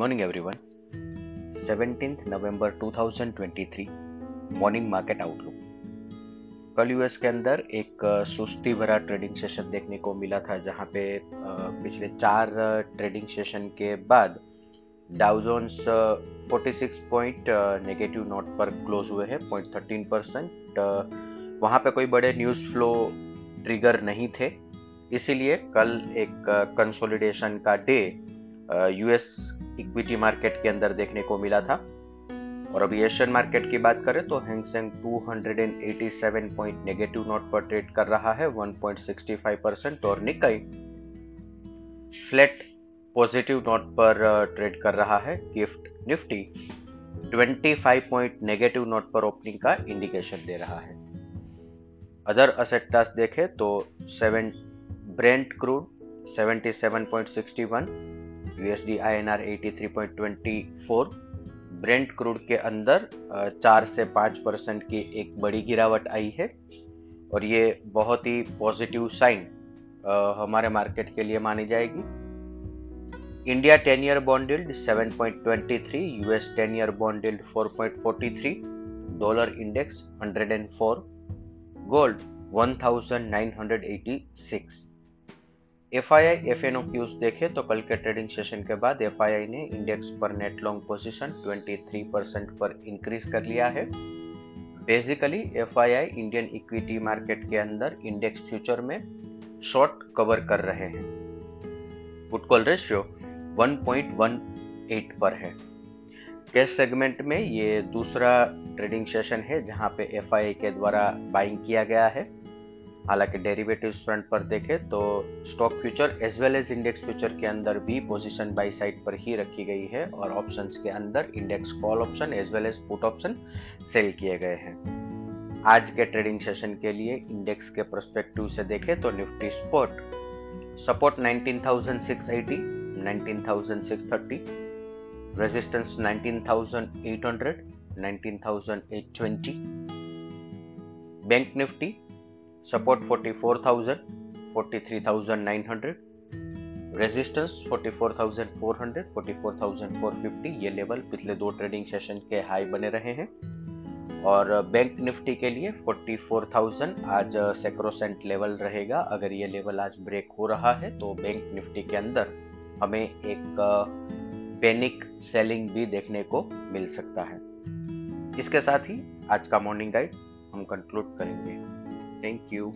Morning everyone 17th नवंबर 2023 morning market outlook कल US के अंदर एक सुस्ती भरा ट्रेडिंग सेशन देखने को मिला था, जहाँ पे पिछले चार ट्रेडिंग सेशन के बाद Dow Jones 46 point negative note पर क्लोज हुए हैं पॉइंट थर्टीन परसेंट वहाँ पे कोई बड़े न्यूज़ फ्लो ट्रिगर नहीं थे। इसीलिए कल एक कंसोलिडेशन का डे यूएस इक्विटी मार्केट के अंदर देखने को मिला था। और अभी एशियन मार्केट की बात करें तो Hang Seng 287 point negative note पर ट्रेड कर रहा है 1.65 परसेंट और निकाई फ्लैट पॉजिटिव नोट पर ट्रेड कर रहा है gift Nifty 25 point negative note पर ओपनिंग का इंडिकेशन दे रहा है। अदर असेट क्लास देखें तो seven Brent crude 77.61 USD INR 83.24 Brent crude के अंदर चार से पाँच परसेंट की एक बड़ी गिरावट आई है और ये बहुत ही पॉजिटिव साइन हमारे मार्केट के लिए मानी जाएगी। India ten year bond yield 7.23 US ten year bond yield 4.43 dollar index 104 gold 1986 F I I F N O cues देखे तो कल के ट्रेडिंग सेशन के बाद एफ़ आई आई ने इंडेक्स पर नेट लॉन्ग पोजिशन 23 परसेंट पर इंक्रीज कर लिया है। Basically F I I Indian equity market के अंदर इंडेक्स फ्यूचर में शॉर्ट कवर कर रहे हैं। पुट कॉल रेशियो 1.18 पर है। कैश सेगमेंट में ये दूसरा ट्रेडिंग सेशन है जहाँ पे FII के द्वारा बाइंग किया गया है। हालाँकि डेरिवेटिव फ्रंट पर देखें तो stock future as well as index future के अंदर भी पोजीशन बाई साइड पर ही रखी गई है और ऑप्शंस के अंदर index call option as well as put option sell किए गए हैं। आज के ट्रेडिंग सेशन के लिए इंडेक्स के प्रोस्पेक्टिव से देखें तो Nifty spot support 19,680, 19,630, resistance 19,800, 19,820, bank Nifty support 44000 43900 resistance 44400 44450 ये लेवल पिछले दो ट्रेडिंग सेशन के हाई बने रहे हैं। और बैंक निफ्टी के लिए 44000 आज सेक्रोसेंट लेवल रहेगा। अगर ये लेवल आज ब्रेक हो रहा है तो बैंक निफ्टी के अंदर हमें एक पैनिक सेलिंग भी देखने को मिल सकता है। इसके साथ ही आज का मॉर्निंग गाइड हम कंक्लूड करेंगे। Thank you.